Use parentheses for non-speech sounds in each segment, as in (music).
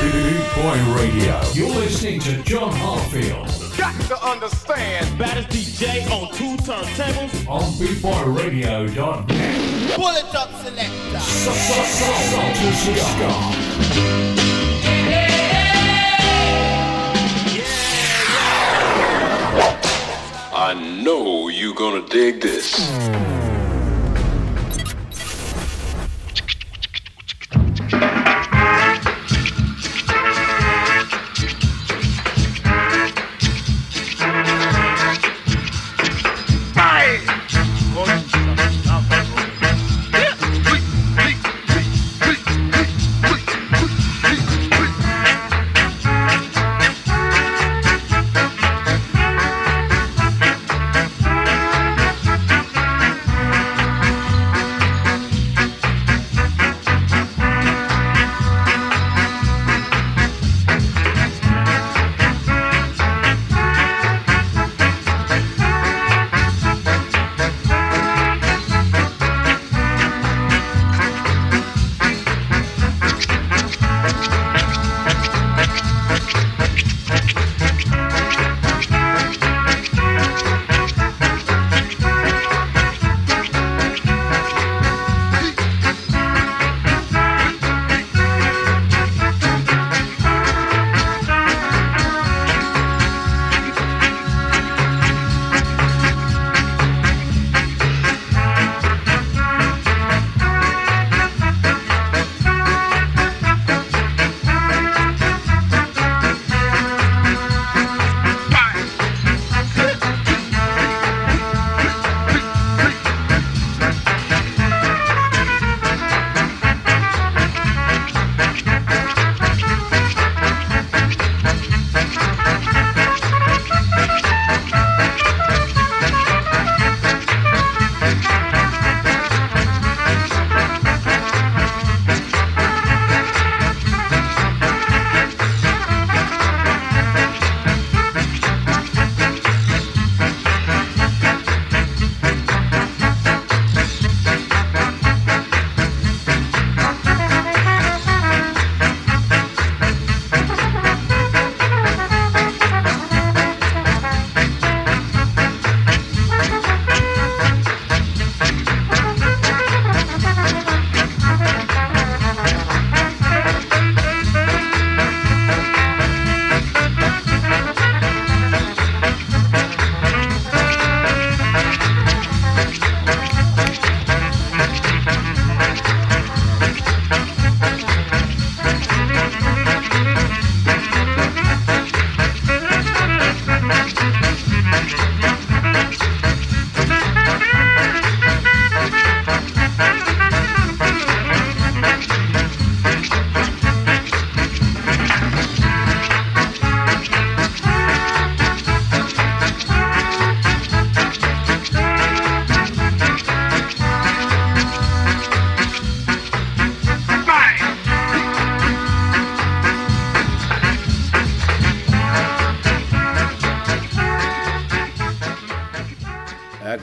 Boot Boy Radio. You're listening to John Harfield Got to understand. Baddest DJ on two turntables. on bootboyradio.net. Bullet up selector. Salty Scott. I know you're gonna dig this.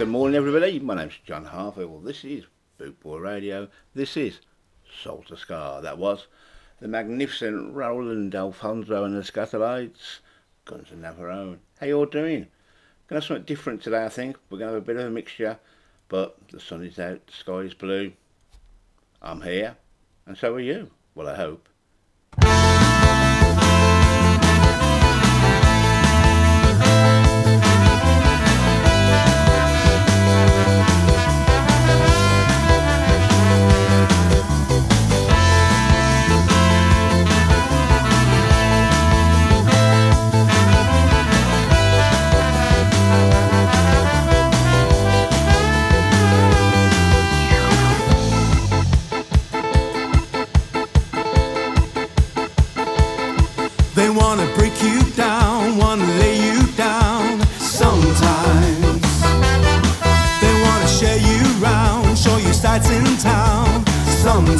Good morning, everybody. My name's John Harfield. Well, this is Bootboy Radio. This is to Ska. That was the magnificent Roland Alphonso and the Skatalites, Guns and Navarone. How you all doing? Gonna have something different today, I think. We're gonna have a bit of a mixture, but the sun is out, the sky is blue. I'm here, and so are you. Well, I hope.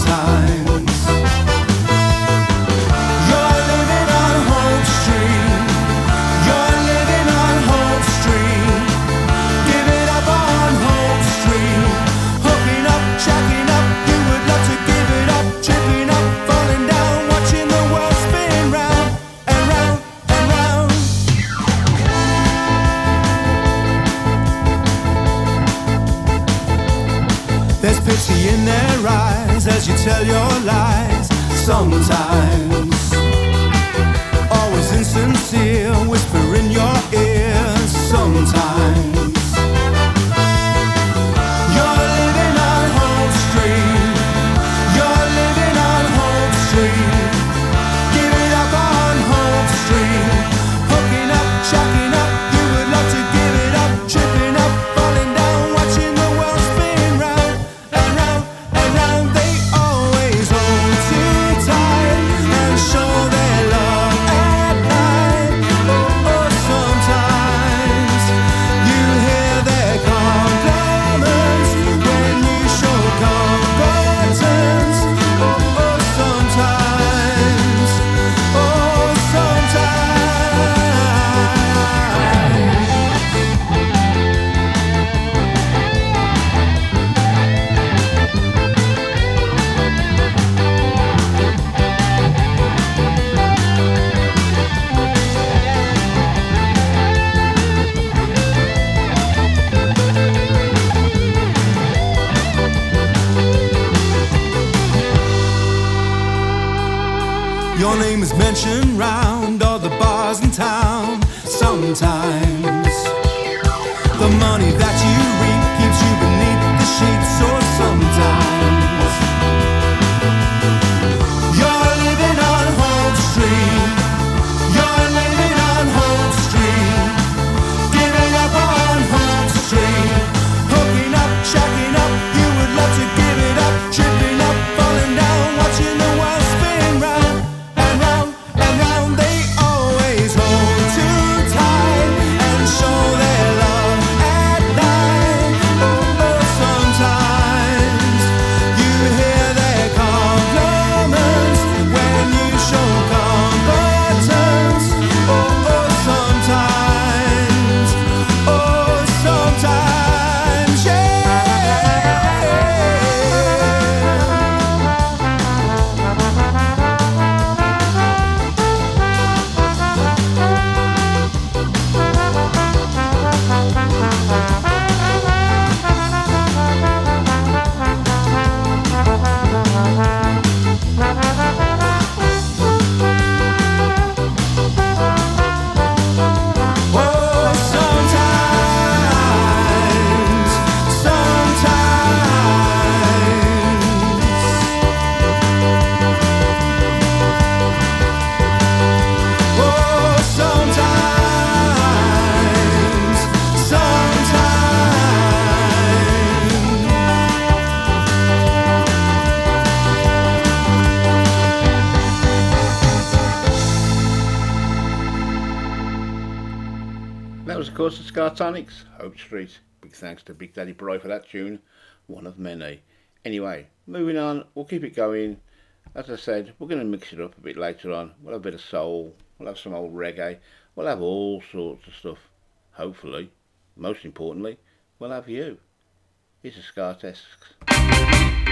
Sometimes. sometime. mansion round all the bars in town sometime. Street. Big thanks to Big Daddy Bry for that tune, one of many. Anyway, moving on, we'll keep it going. As I said, we're going to mix it up a bit later on. We'll have a bit of soul, we'll have some old reggae, we'll have all sorts of stuff. Hopefully, most importantly, we'll have you. Here's a Scar Tests.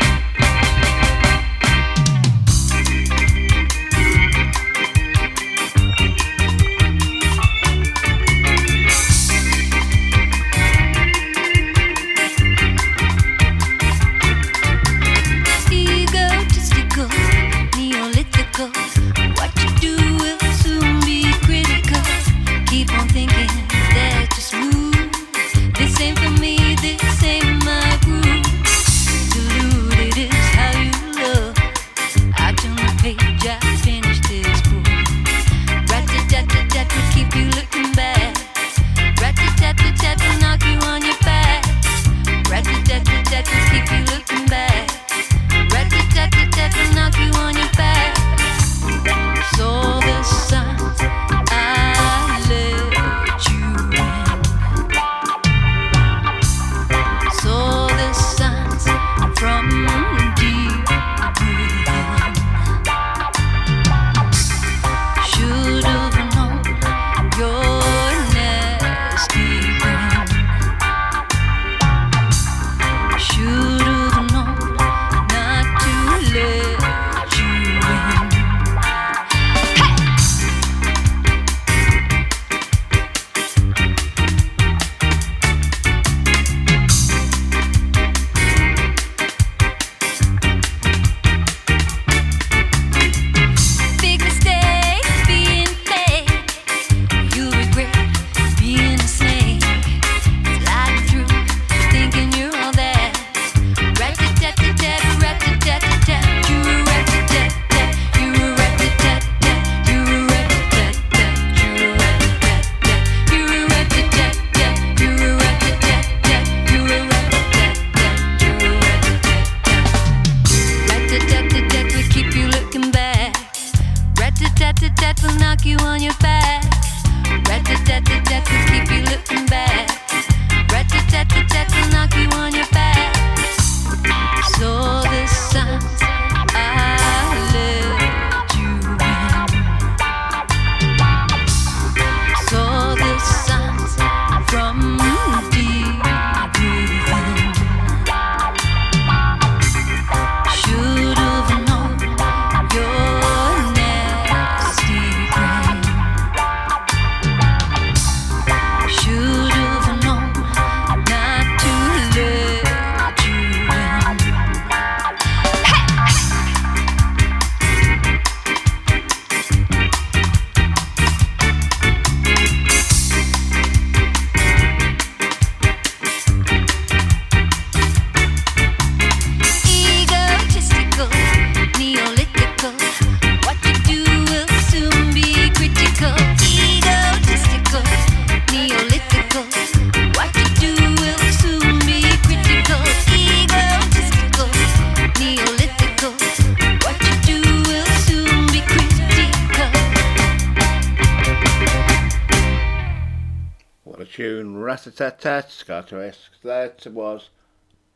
Rat-a-tat-tat, That was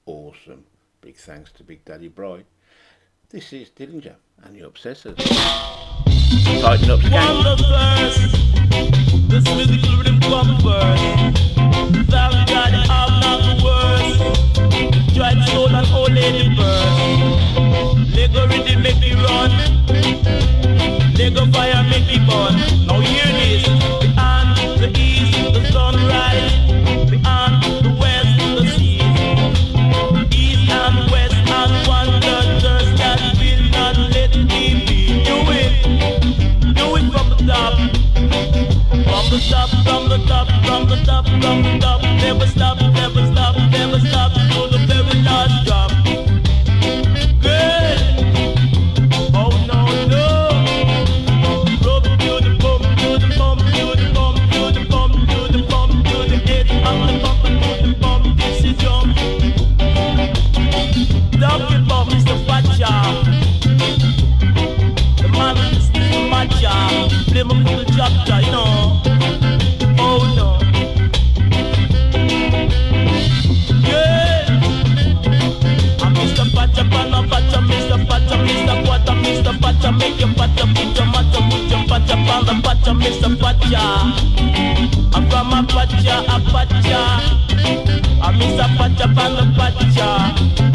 awesome. Big thanks to Big Daddy Bright. This is Dillinger and the Upsetters. Tighten up, skank. This rhythm. Thank God I'm not the worst. Soul and old lady. Lego rhythm make me run. Lego fire make me burn. Now hear this. The top, from the top, baca meja baca baca mata buca baca pala baca mesa baca agama baca abaca amisa baca pala baca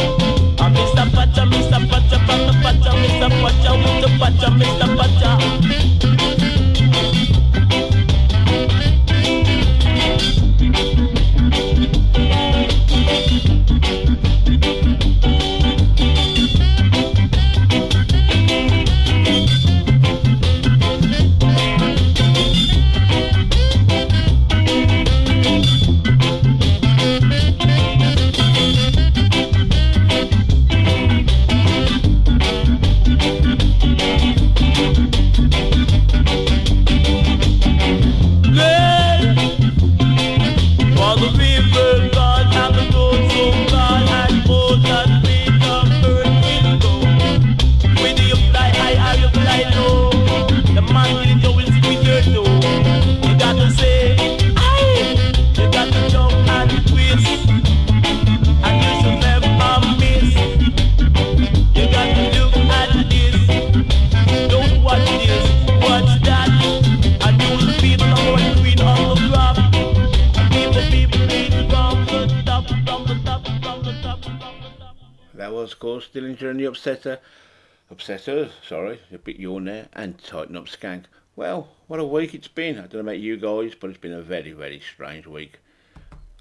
Upsetter, sorry, a bit yawn there, and Tighten Up Skank. Well, what a week it's been. I don't know about you guys, but it's been a very, very strange week.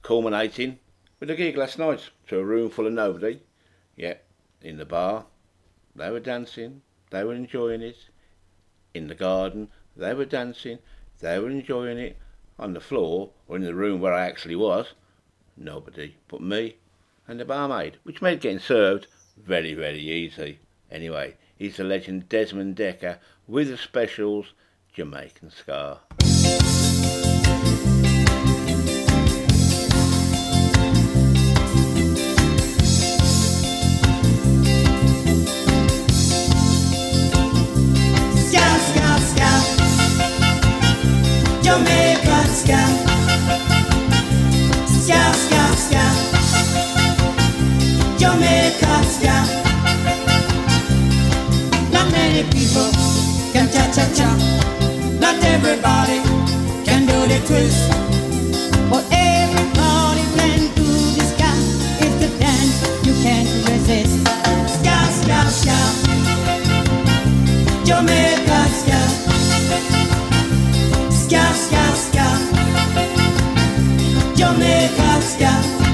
Culminating with a gig last night to a room full of nobody. Yeah, in the bar. They were dancing, they were enjoying it. In the garden, they were dancing, they were enjoying it. On the floor, or in the room where I actually was, nobody but me and the barmaid, which made getting served very, very easy. Anyway, is the legend Desmond Dekker with the specials Jamaican Ska. Jamaican ska. Ska, ska, ska. Jamaican ska cha cha cha. Not everybody can do the twist, but everybody can do the ska. It's the dance you can't resist. Ska, ska, ska. Jamaica ska. Ska, ska, ska. Jamaica ska.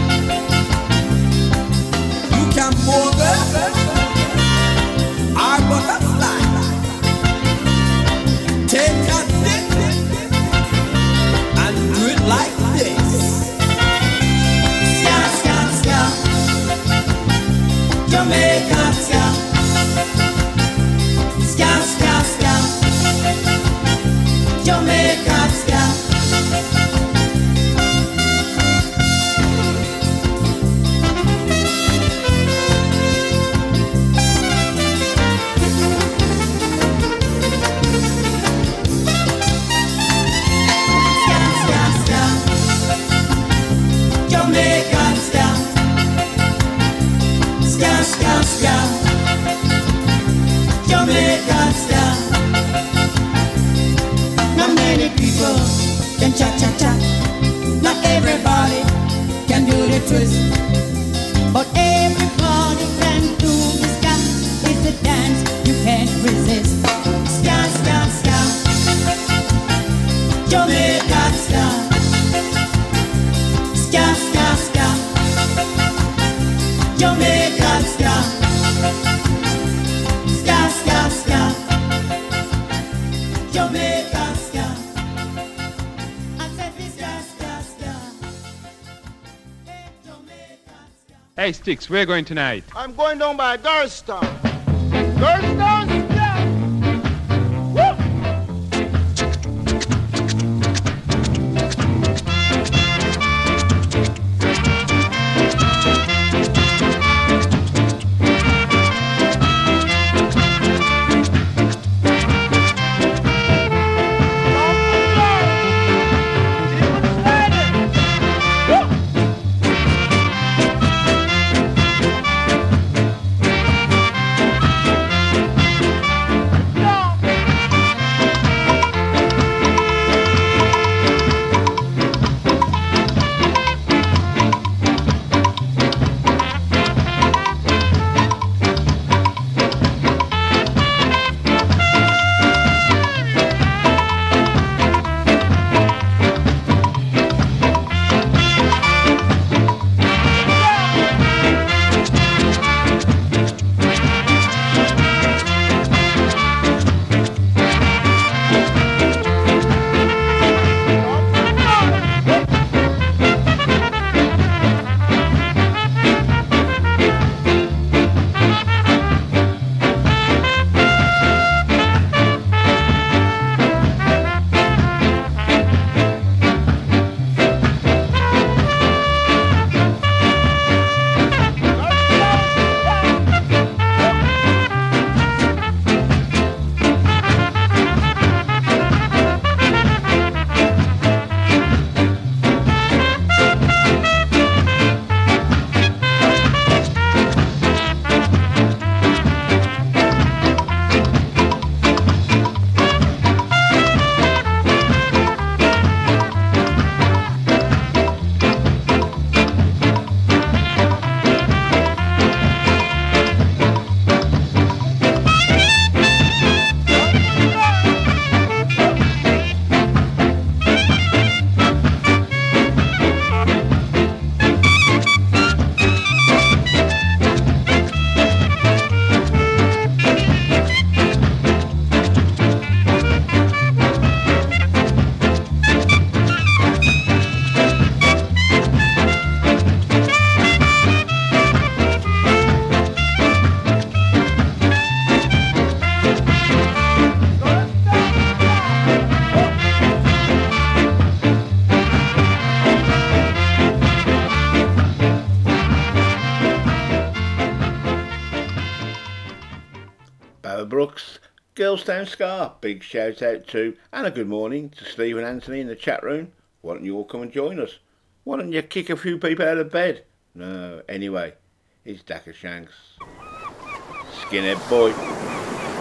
Ska. Hey, Sticks, we're going tonight. I'm going down by Garstown. Scar. Big shout out to and a good morning to Steve and Anthony in the chat room. Why don't you all come and join us? Why don't you kick a few people out of bed? No, anyway, it's Dakka Skanks. Skinhead boy.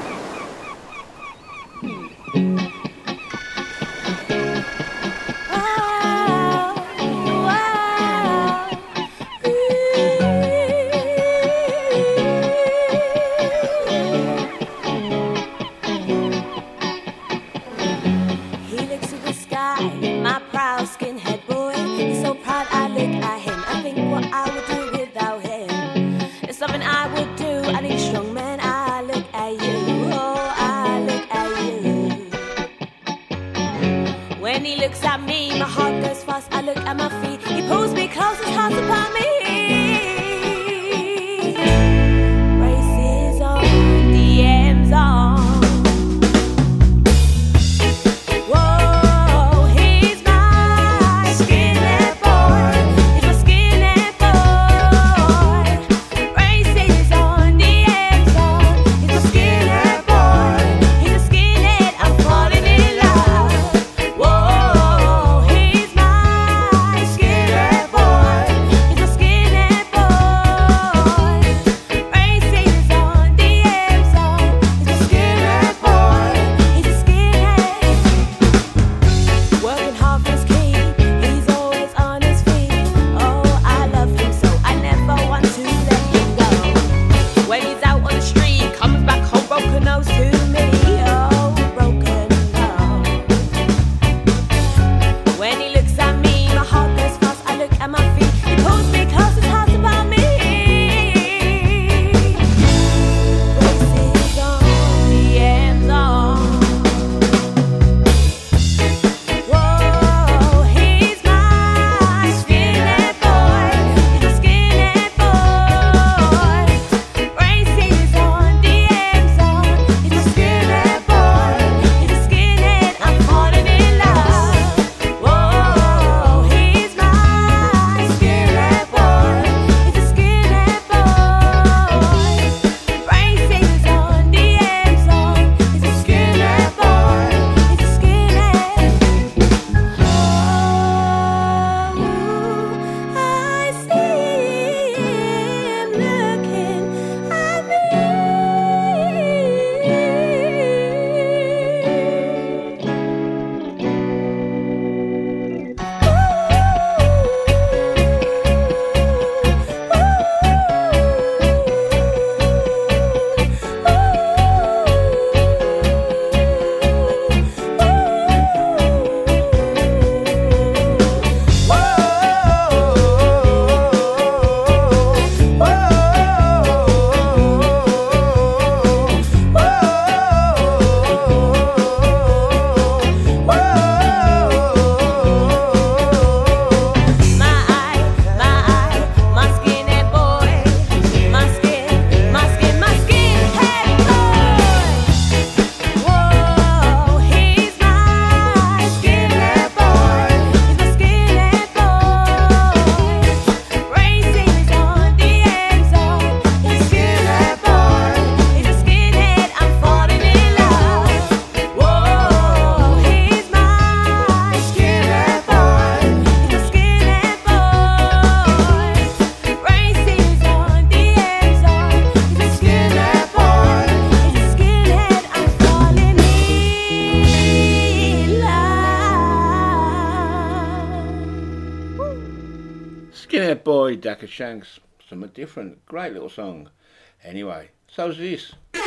Skanks, something different. Great little song. Anyway, so's this. Boy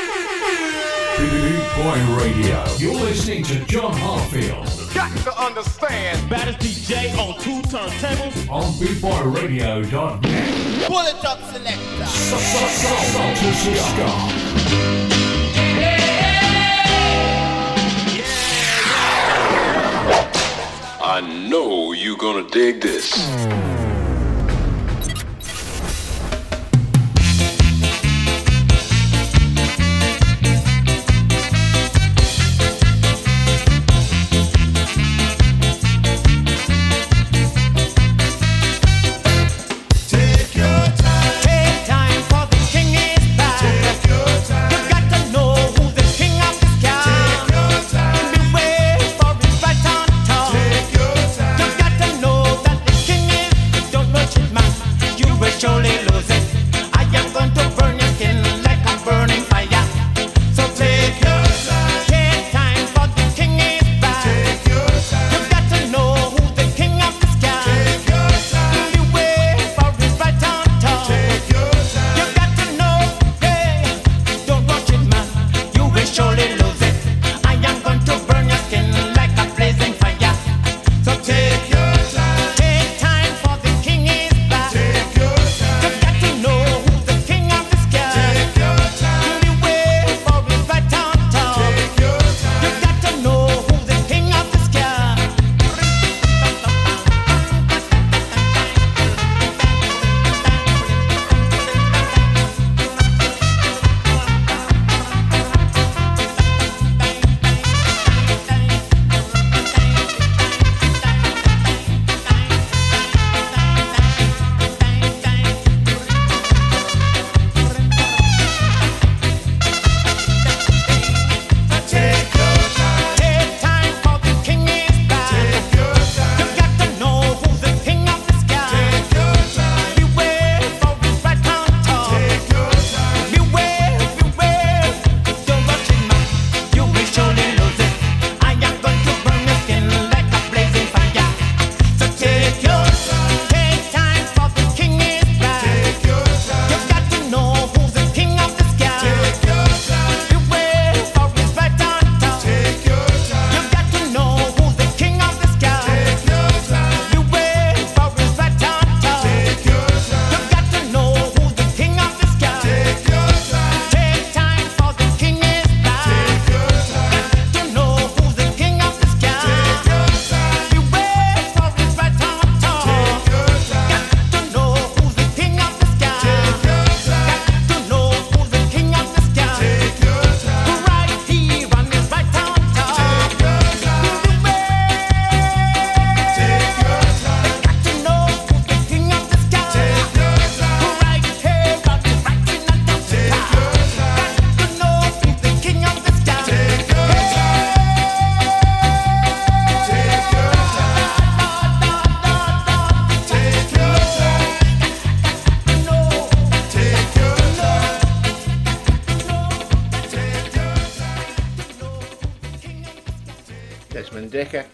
Radio. You're listening to John Harfield. Got to understand. Baddest DJ on two turntables. On BootBoyRadio.net. Bullet up selector. So, so, so, so. I know you're gonna dig this.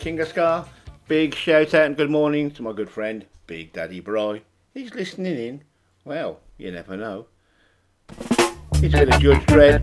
Kingaskar. Big shout out and good morning to my good friend, Big Daddy Bry. He's listening in. Well, you never know. It's a bit Judge Dredd.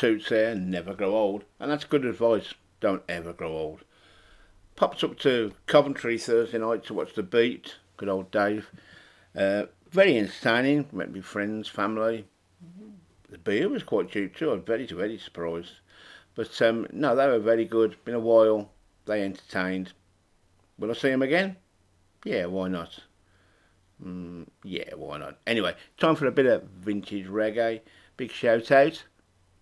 toots there and never grow old. And that's good advice. Don't ever grow old. Popped up to Coventry Thursday night to watch the beat. Good old Dave. Uh, very entertaining. Met me friends, family. The beer was quite cheap too. I was very, very surprised. But um, no, they were very good. Been a while. They entertained. Will I see them again? Yeah, why not? Mm, yeah, why not? Anyway, time for a bit of vintage reggae. Big shout out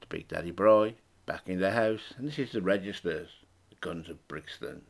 Big Daddy Bry, back in the house, and this is the Registers, the Guns of Brixton.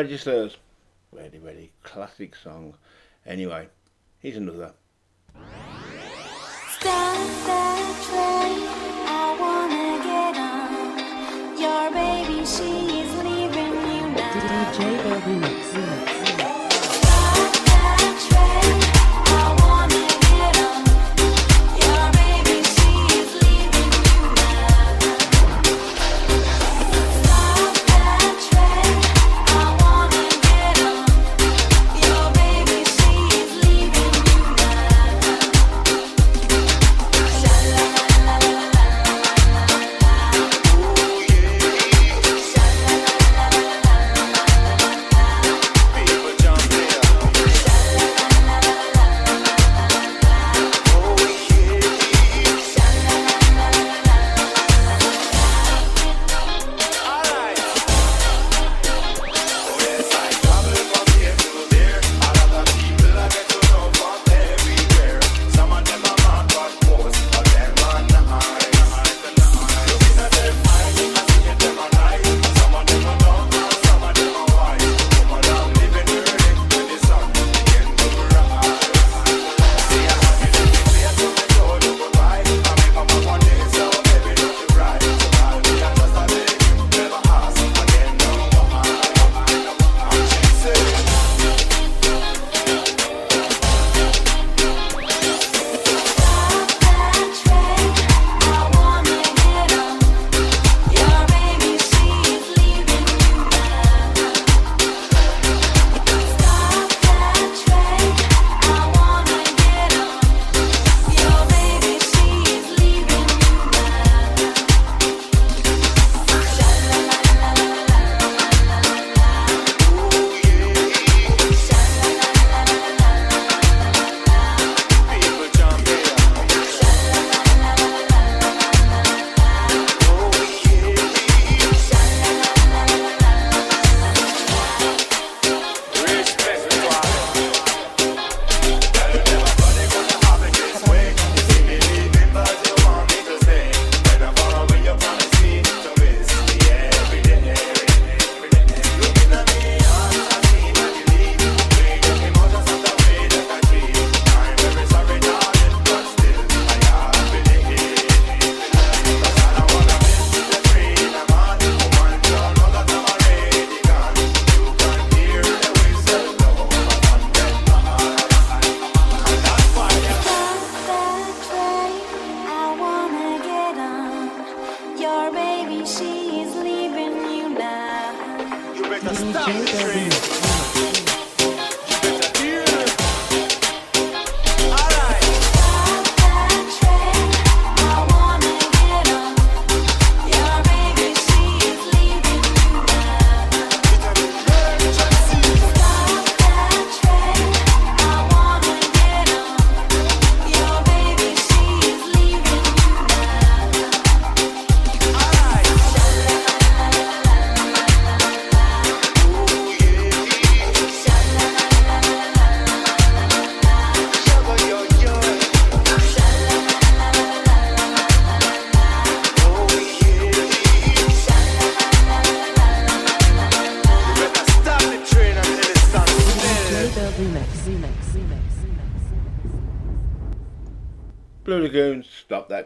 registers. Really, really classic song. Anyway, he's another.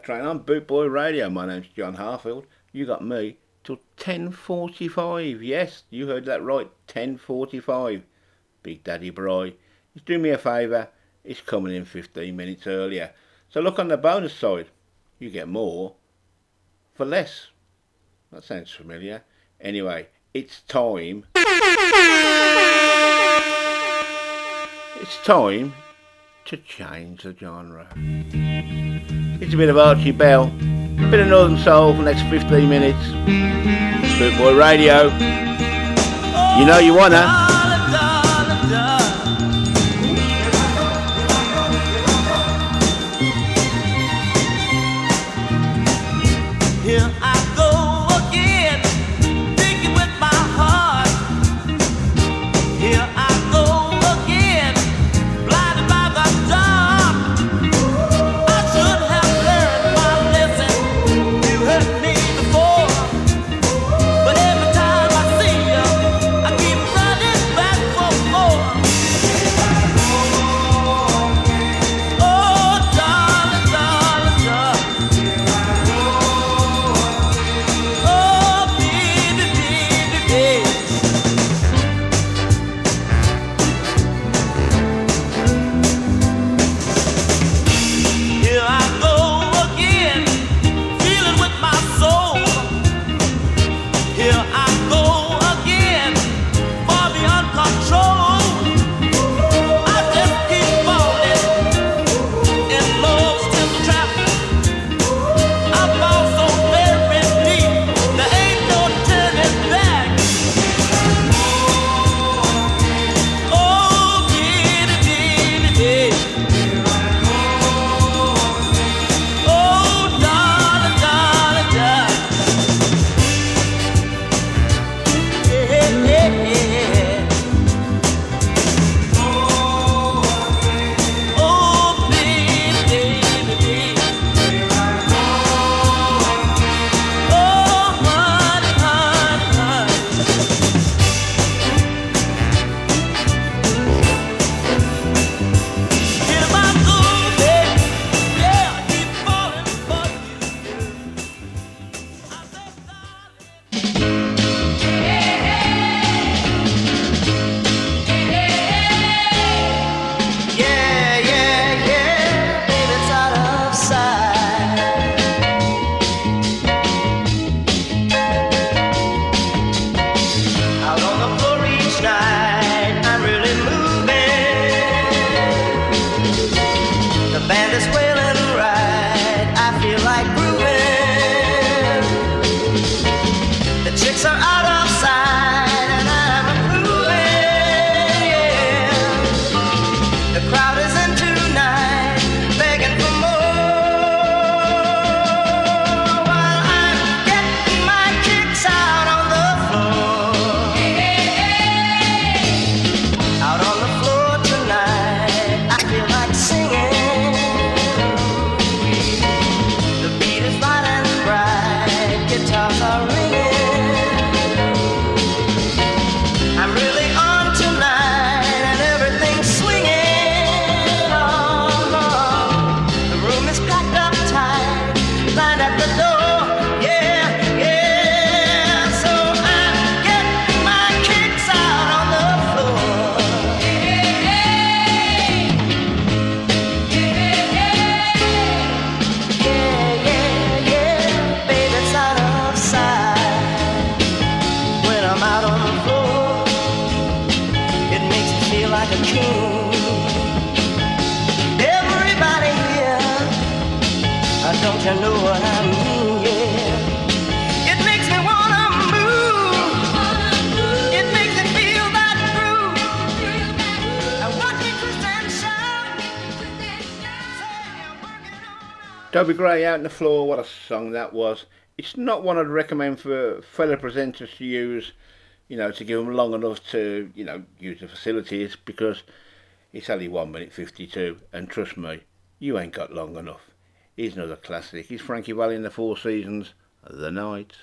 Train. I'm Boot Boy Radio. My name's John Harfield. You got me till 10.45. Yes, you heard that right. 10.45. Big Daddy Bry. He's doing me a favour. He's coming in 15 minutes earlier. So look on the bonus side. You get more for less. That sounds familiar. Anyway, it's time. It's time to change the genre. It's a bit of Archie Bell, a bit of Northern Soul for the next 15 minutes. Boot Boy Radio. You know you wanna. Dobie Gray out on the floor. What a song that was. It's not one I'd recommend for fellow presenters to use, you know, to give them long enough to, you know, use the facilities because it's only 1 minute 52. And trust me, you ain't got long enough. He's another classic. He's Frankie Valli in the Four Seasons, The Night.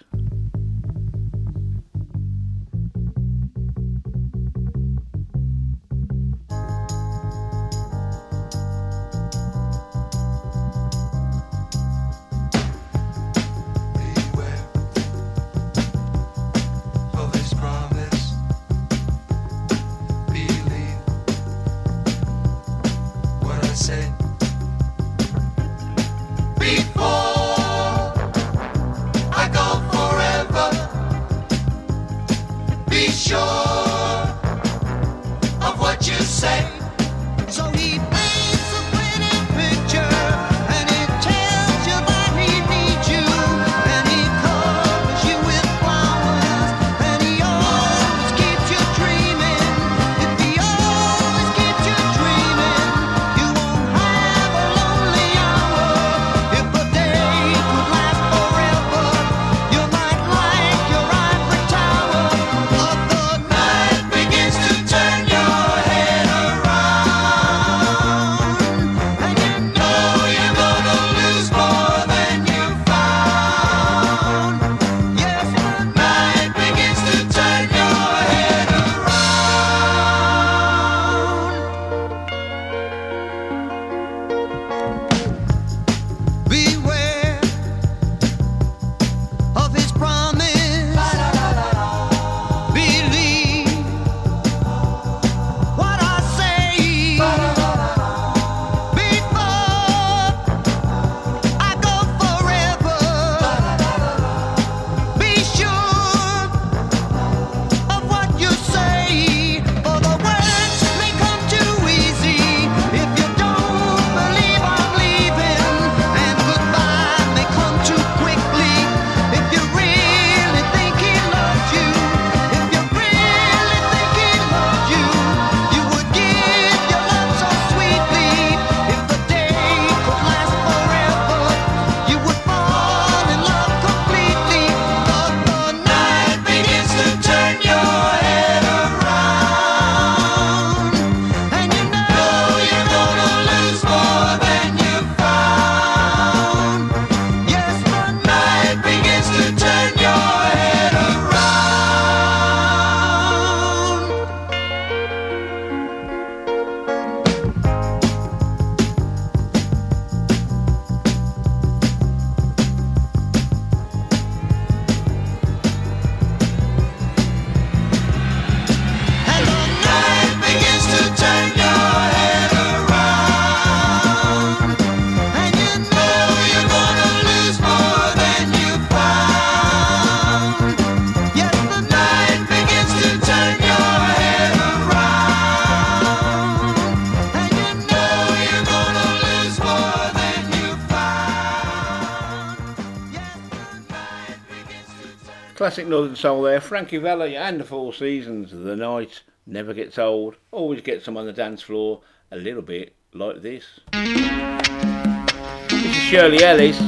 Northern soul there. Frankie Valli and the Four Seasons. The night never gets old. Always gets them on the dance floor a little bit like this. This is Shirley Ellis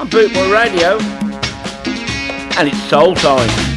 on Bootboy Radio. And it's soul time.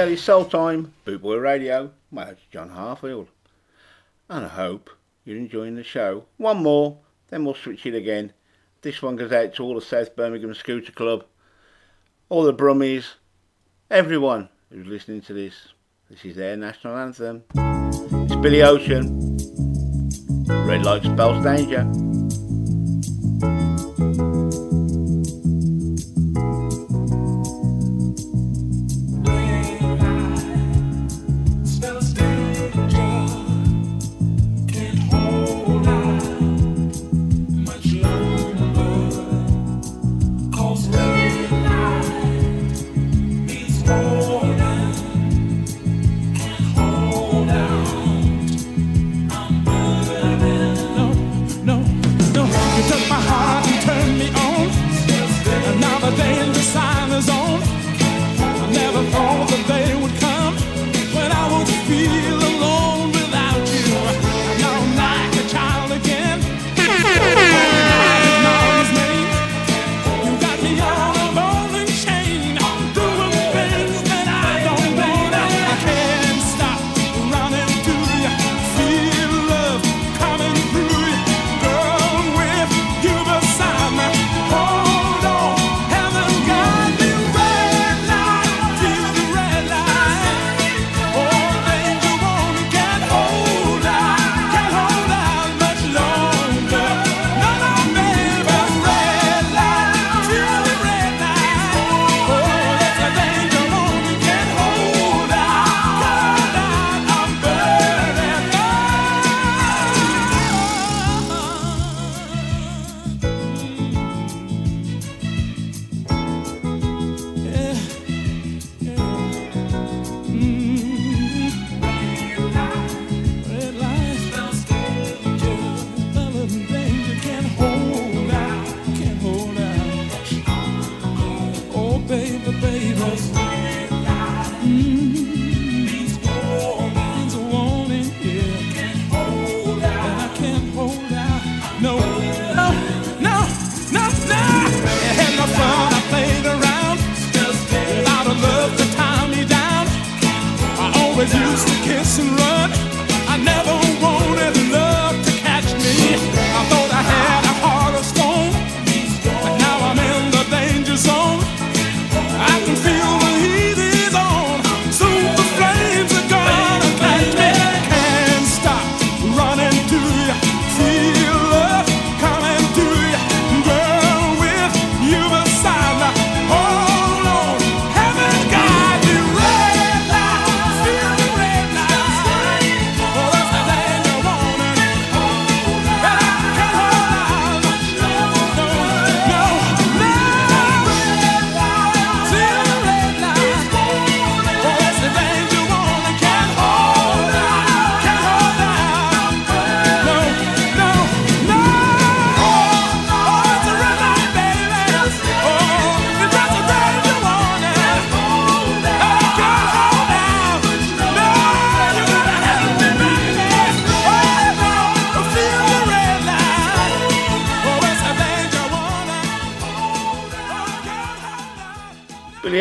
early soul time, Boot Boy Radio. My name's John Harfield. And I hope you're enjoying the show. One more, then we'll switch it again. This one goes out to all the South Birmingham Scooter Club, all the Brummies, everyone who's listening to this. This is their national anthem. It's Billy Ocean. Red light spells danger.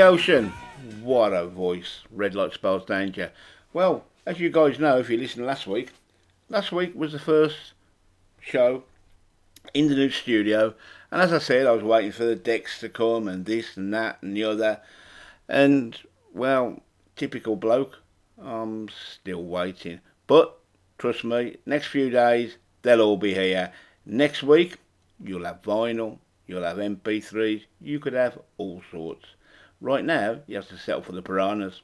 Ocean. What a voice. Red Light Spells Danger. Well, as you guys know, if you listened last week, last week was the first show in the new studio. And as I said, I was waiting for the decks to come and this and that and the other. And, well, typical bloke, I'm still waiting. But, trust me, next few days, they'll all be here. Next week, you'll have vinyl, you'll have MP3s, you could have all sorts. Right now, he has to settle for the piranhas.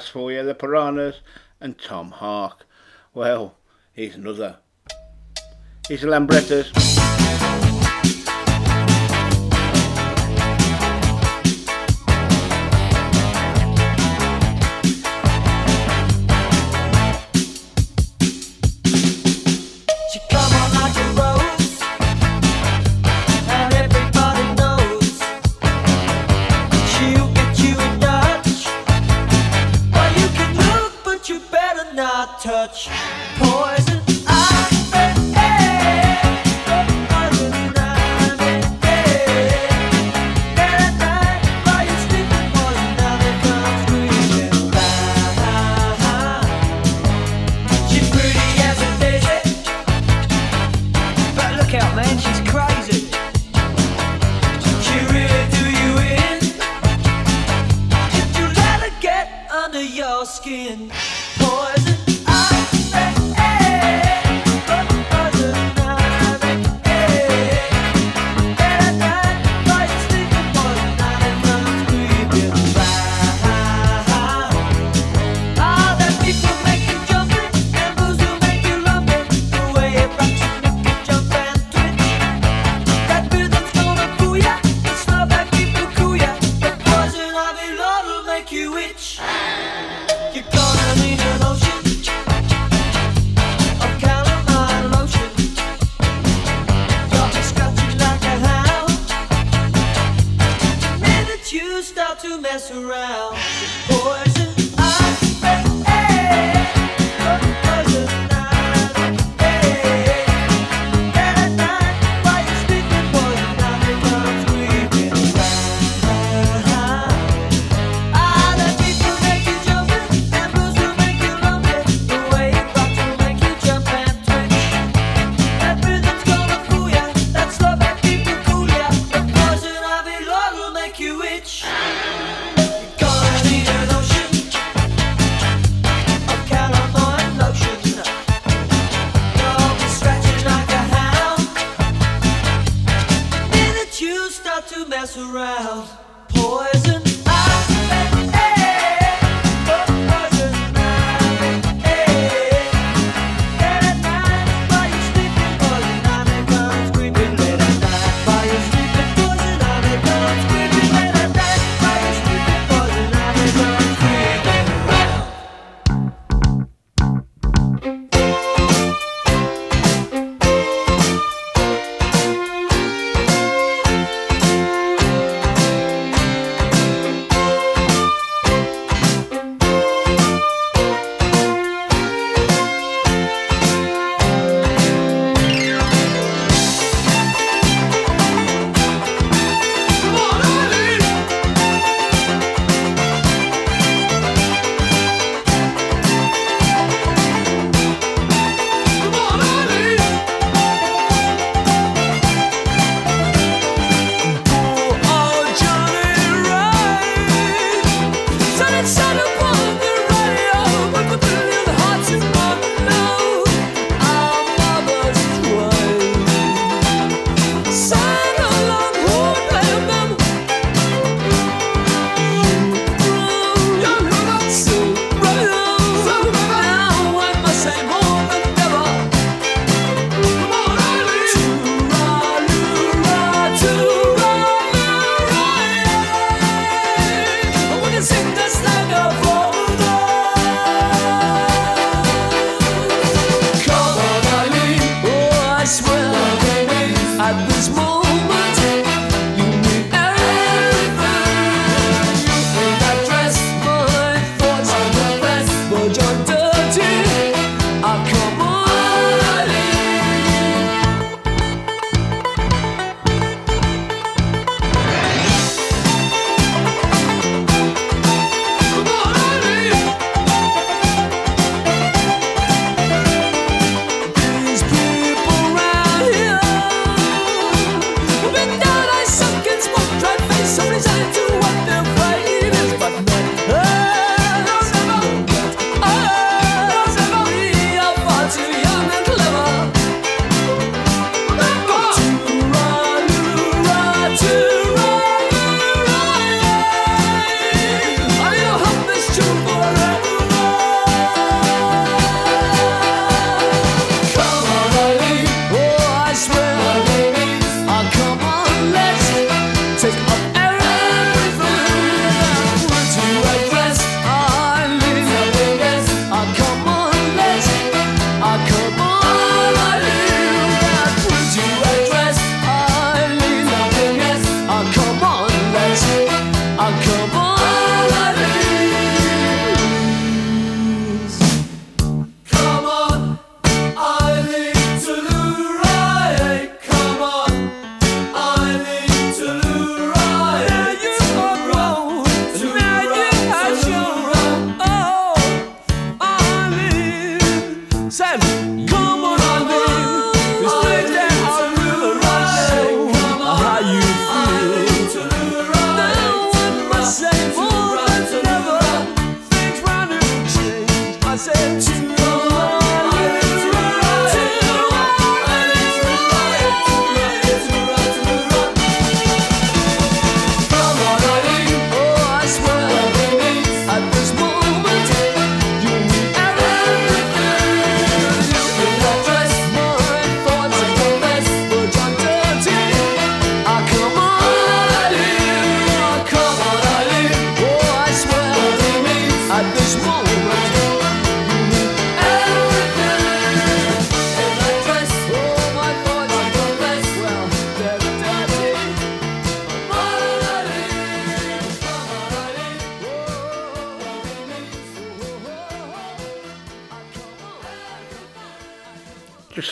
That's for you, the Piranhas and Tom Hark. Well, here's another. Here's the Lambrettas.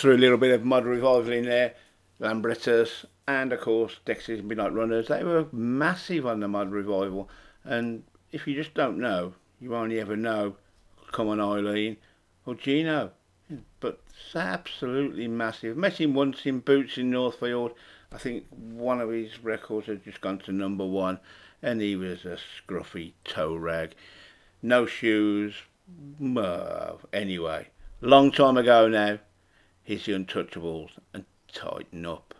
Threw a little bit of Mod revival in there. Lambrettas and of course Dexys Midnight Runners. They were massive on the Mod revival. And if you just don't know, you only ever know Come on Eileen or Geno. But absolutely massive. Met him once in Boots in Northfield. I think one of his records had just gone to number one, and he was a scruffy toe rag, no shoes. Anyway, long time ago now. Here's the Untouchables and tighten up.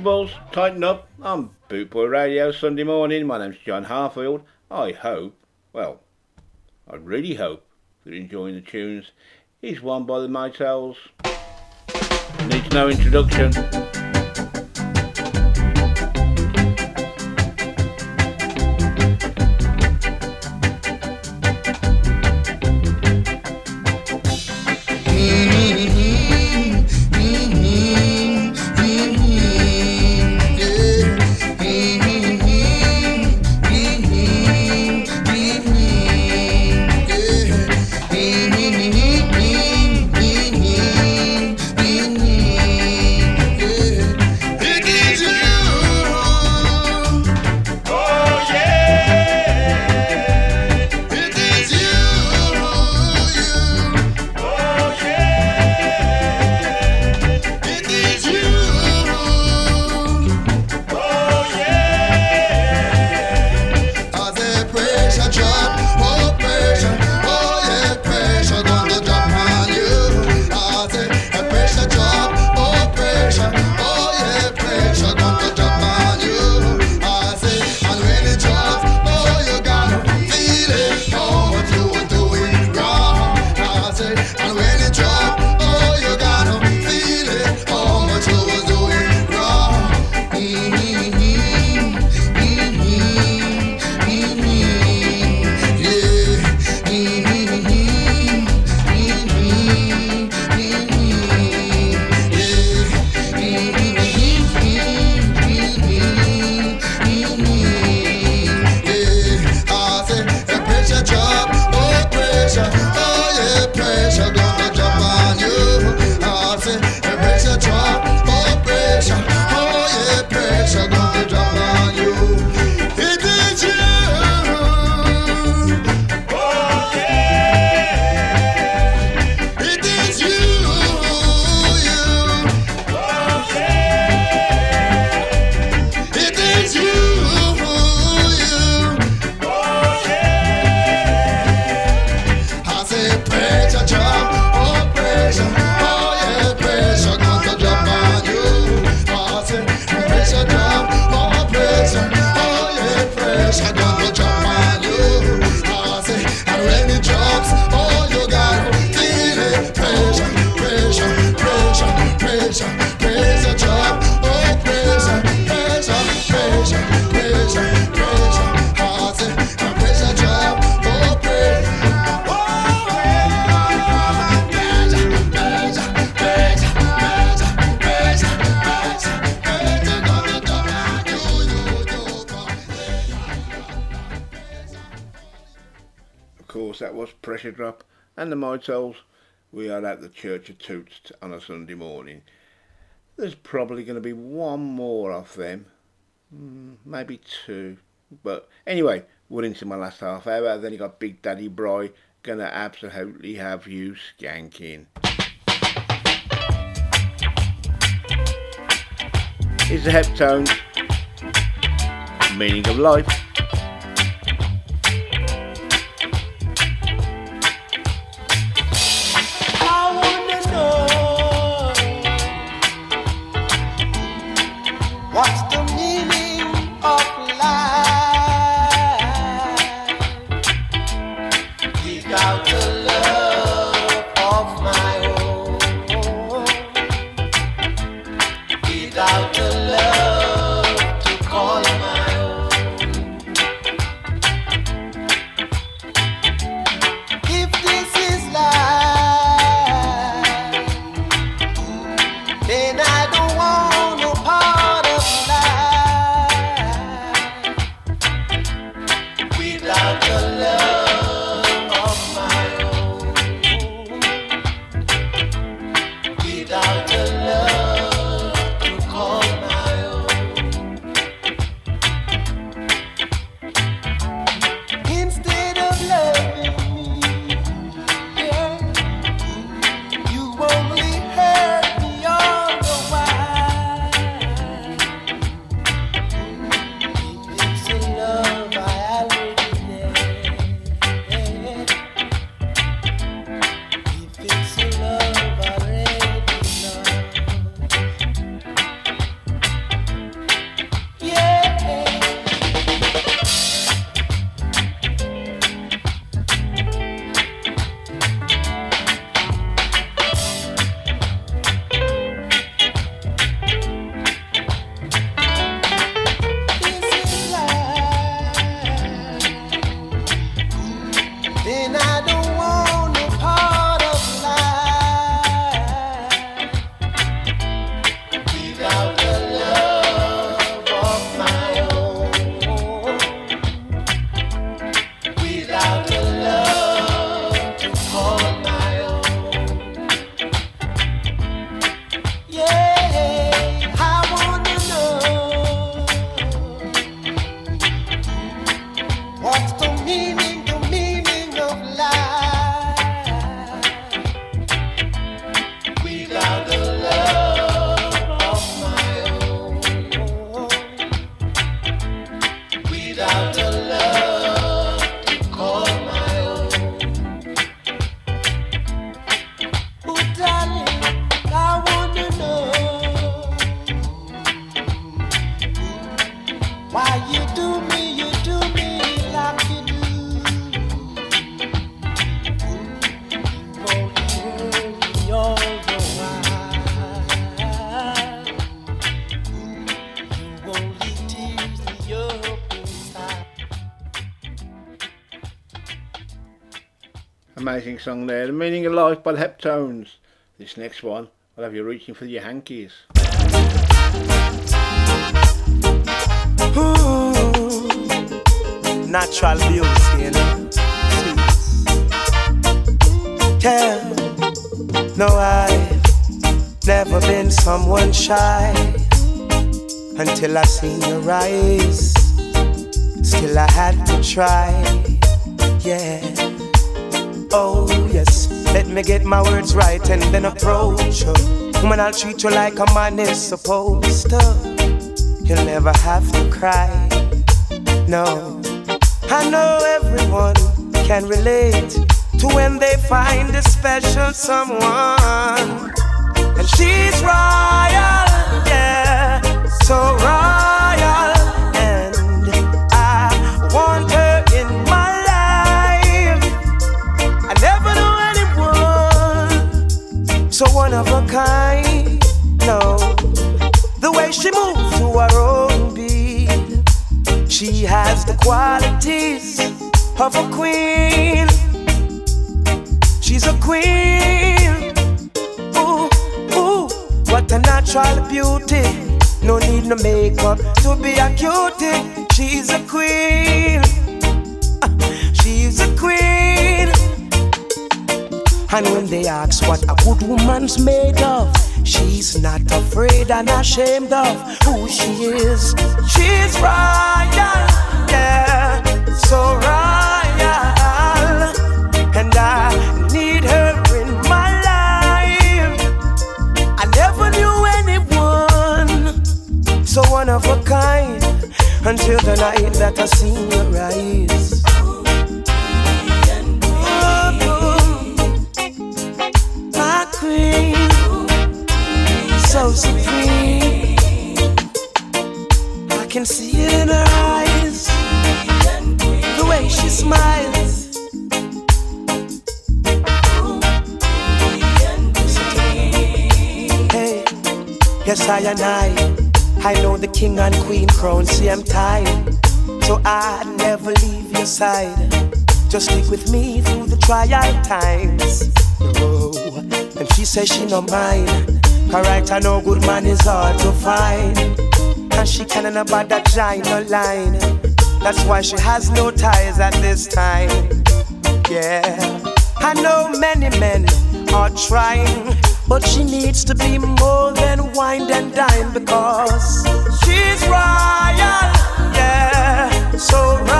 Untouchables, tighten up. I'm Bootboy Radio Sunday morning. My name's John Harfield. I hope, well, I really hope you're enjoying the tunes. He's one by the Maytals. Needs no introduction. Course, that was Pressure Drop and the Maytals. We are at the Church of Toots on a Sunday morning. There's probably going to be one more of them, mm, maybe two. But anyway, we're into my last half hour. Then you got Big Daddy Bry, gonna absolutely have you skanking. It's the Heptones, meaning of life. Amazing song there. The meaning of life by the Heptones. This next one, I'll have you reaching for your hankies. Ooh, natural beauty, you know. Tell, no, I've never been someone shy until I seen your eyes. Still, I had to try, yeah. Oh, yes, let me get my words right and then approach you. Woman, I'll treat you like a man is supposed to. You'll never have to cry. No, I know everyone can relate to when they find a special someone. And she's royal, yeah, so royal. Of a kind. No, the way she moves to her own beat, she has the qualities of a queen. She's a queen. Ooh, ooh, what a natural beauty. No need no makeup to be a cutie. She's a queen. (laughs) She's a queen. And when they ask what a good woman's made of, she's not afraid and ashamed of who she is. She's royal, yeah, so royal. And I need her in my life. I never knew anyone so one of a kind until the night that I seen her eyes. Can see it in her eyes, the way she smiles. Hey, yes I and I, I know the king and queen crown. See I'm tired, so I never leave your side. Just stick with me through the trial times. Oh, and she says she no mind. Alright, I know good man is hard to find. And she can't about that giant line. That's why she has no ties at this time. Yeah, I know many men are trying, but she needs to be more than wine and dine because she's royal. Yeah, so royal.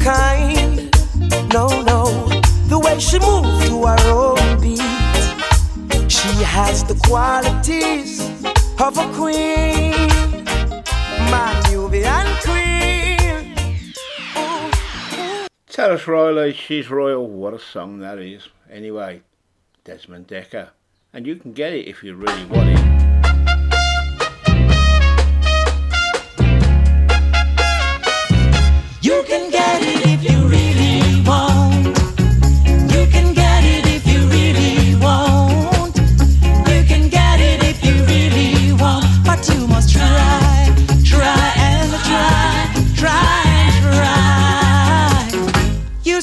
kind. No, no, the way she moves to her own beat. She has the qualities of a queen, my Nubian queen. Tarrus Riley, she's royal. What a song that is. Anyway, Desmond Dekker. And you can get it if you really want it. You can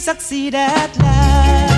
succeed at last.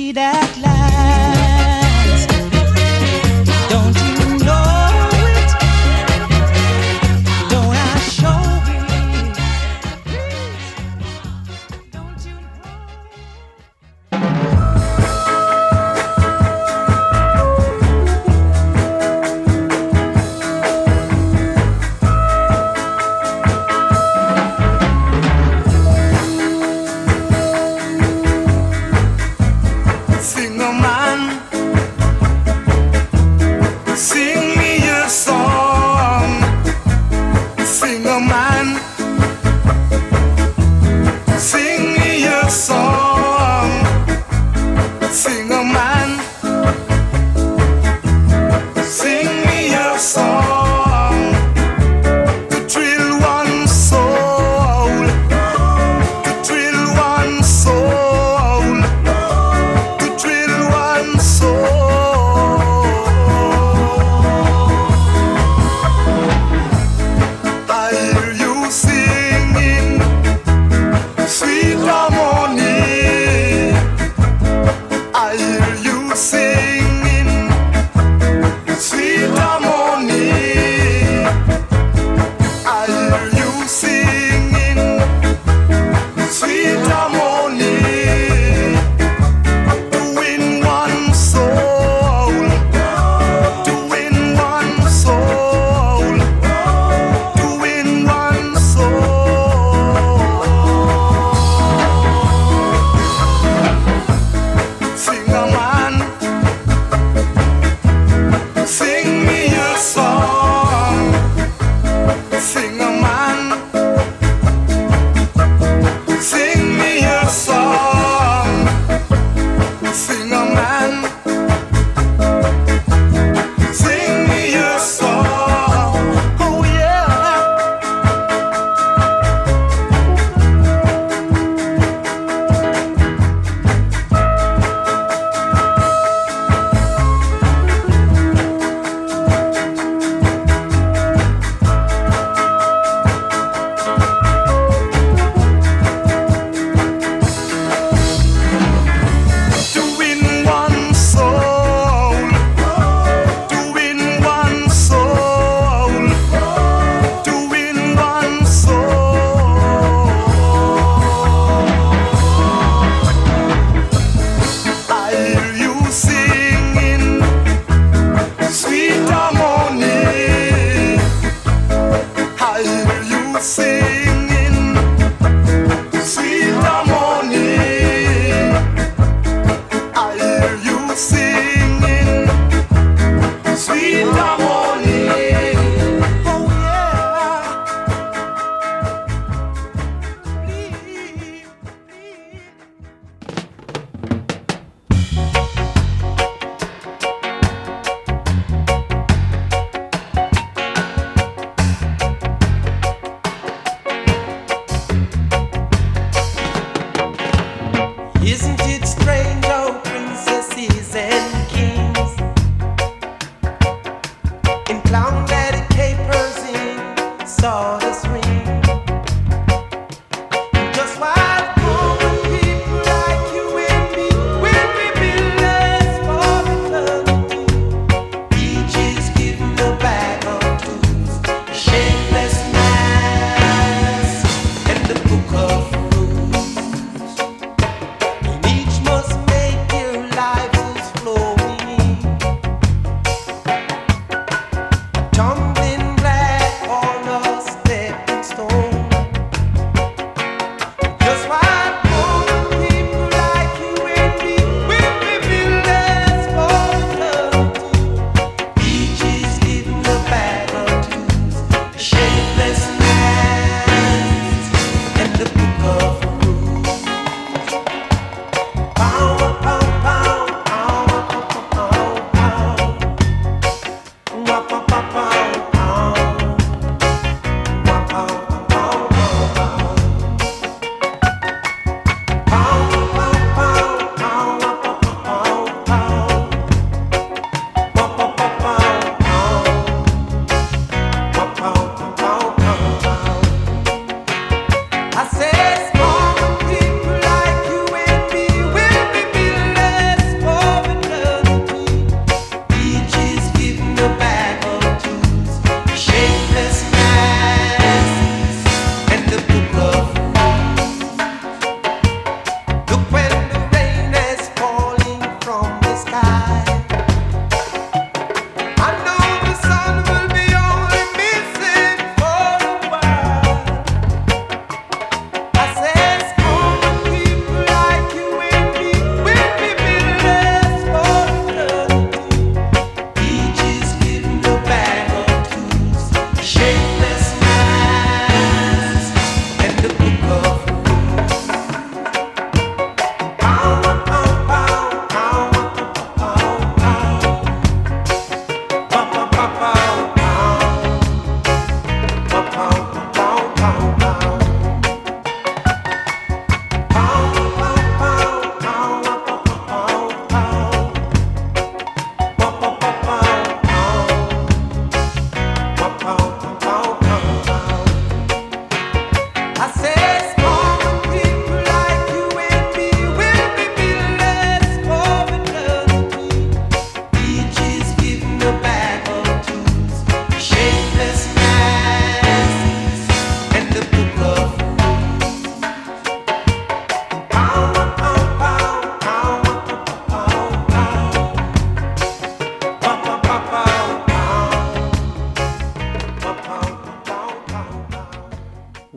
see that light.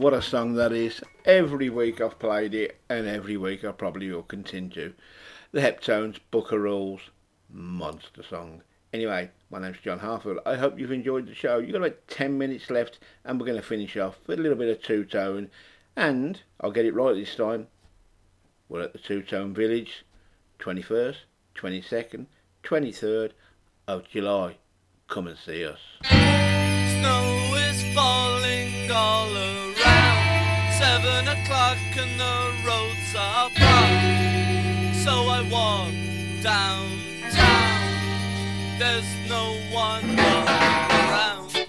What a song that is. Every week I've played it, and every week I probably will continue. The Heptones, Book of Rules, monster song. Anyway, my name's John Harfield. I hope you've enjoyed the show. You've got about 10 minutes left, and we're going to finish off with a little bit of two tone. And I'll get it right this time. We're at the Two Tone Village, 21st, 22nd, 23rd of July. Come and see us. Snow is falling all. Seven o'clock and the roads are blocked. So I walk downtown. There's no one around.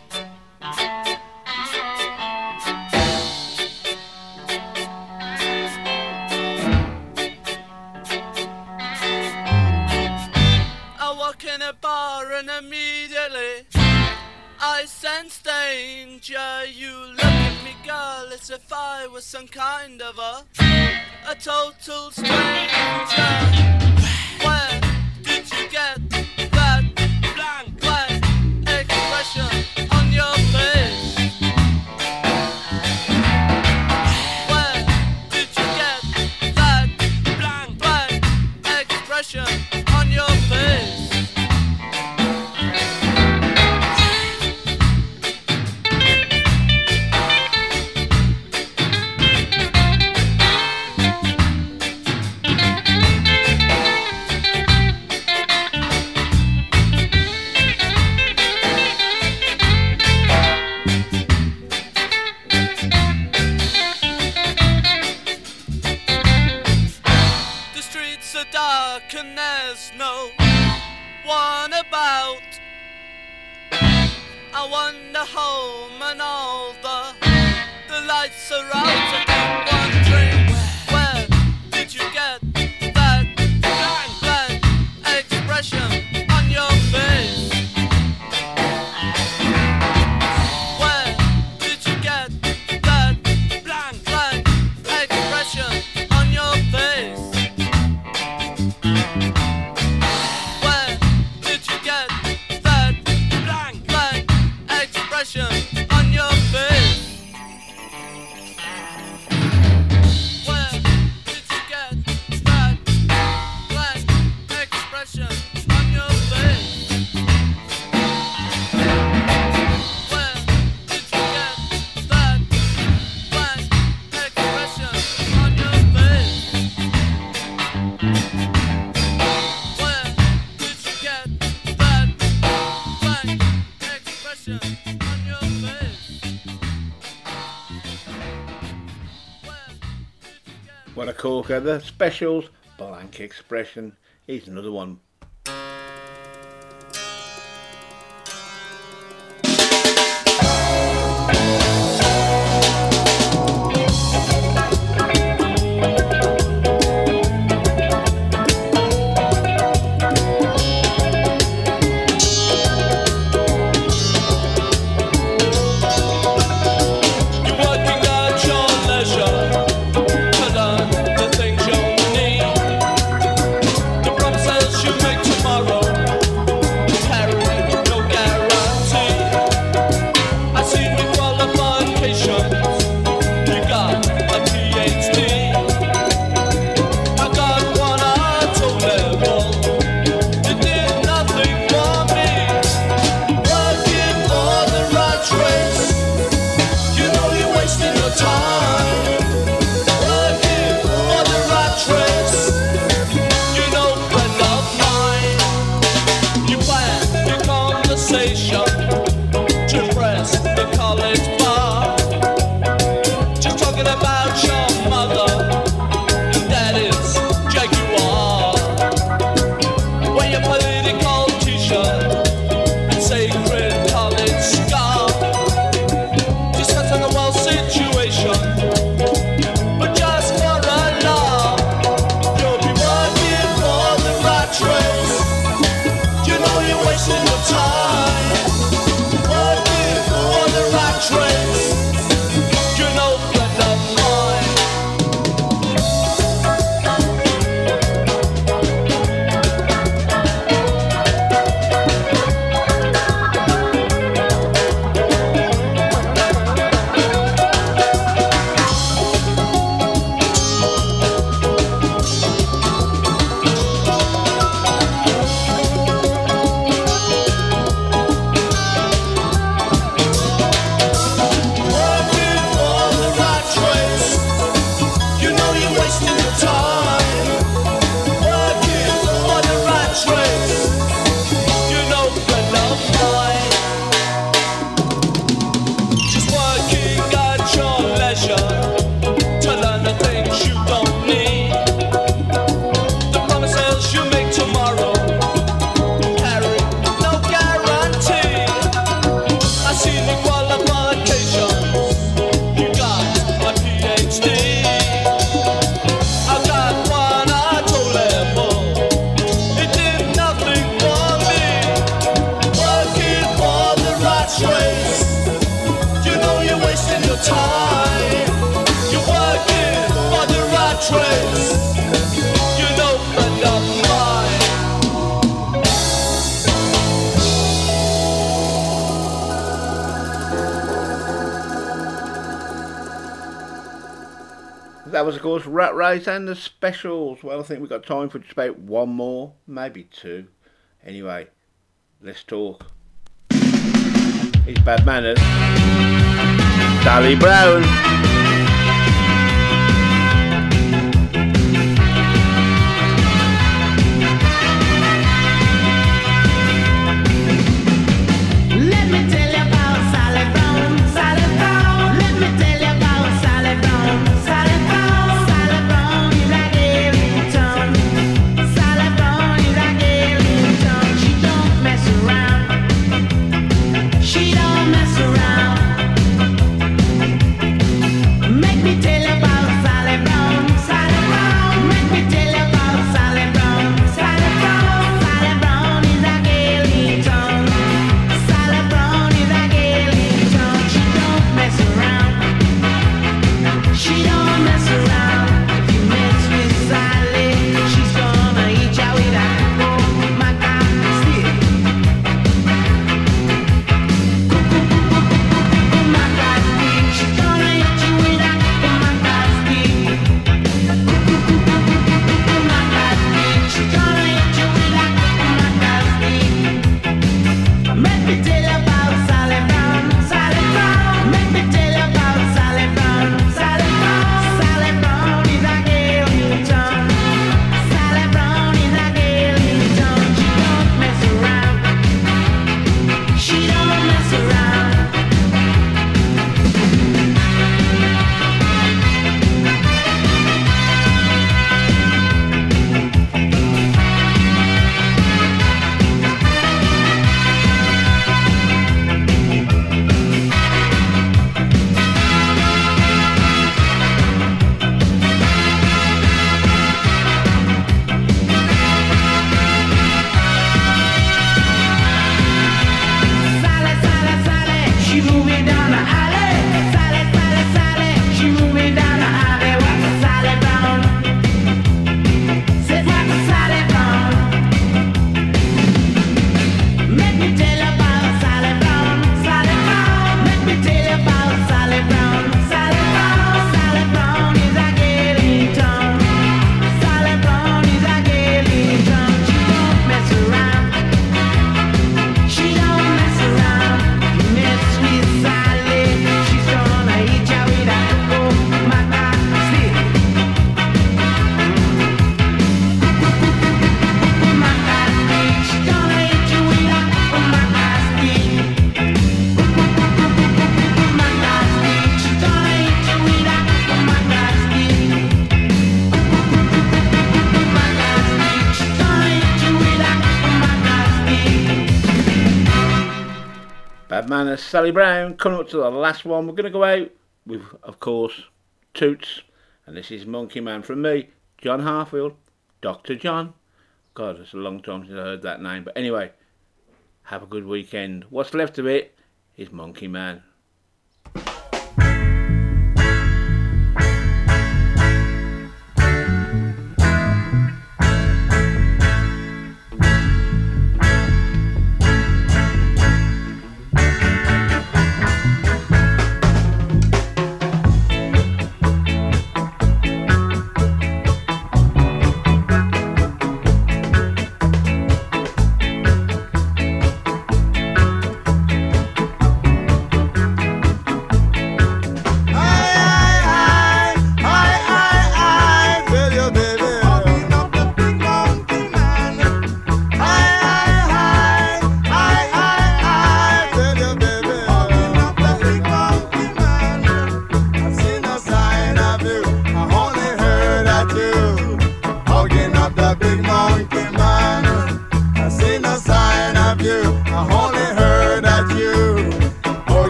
I walk in a bar and immediately I sense danger. You look girl, as if I was some kind of a a total stranger. Specials, blank expression. Here's another one. and the specials. Well, I think we've got time for just about one more, maybe two. Anyway, let's talk. It's bad manners. Sally Brown. Sally Brown. Coming up to the last one, we're going to go out with, of course, Toots. And this is Monkey Man from me, John Harfield, Dr. John. God, it's a long time since I heard that name. But anyway, have a good weekend. What's left of it is Monkey Man.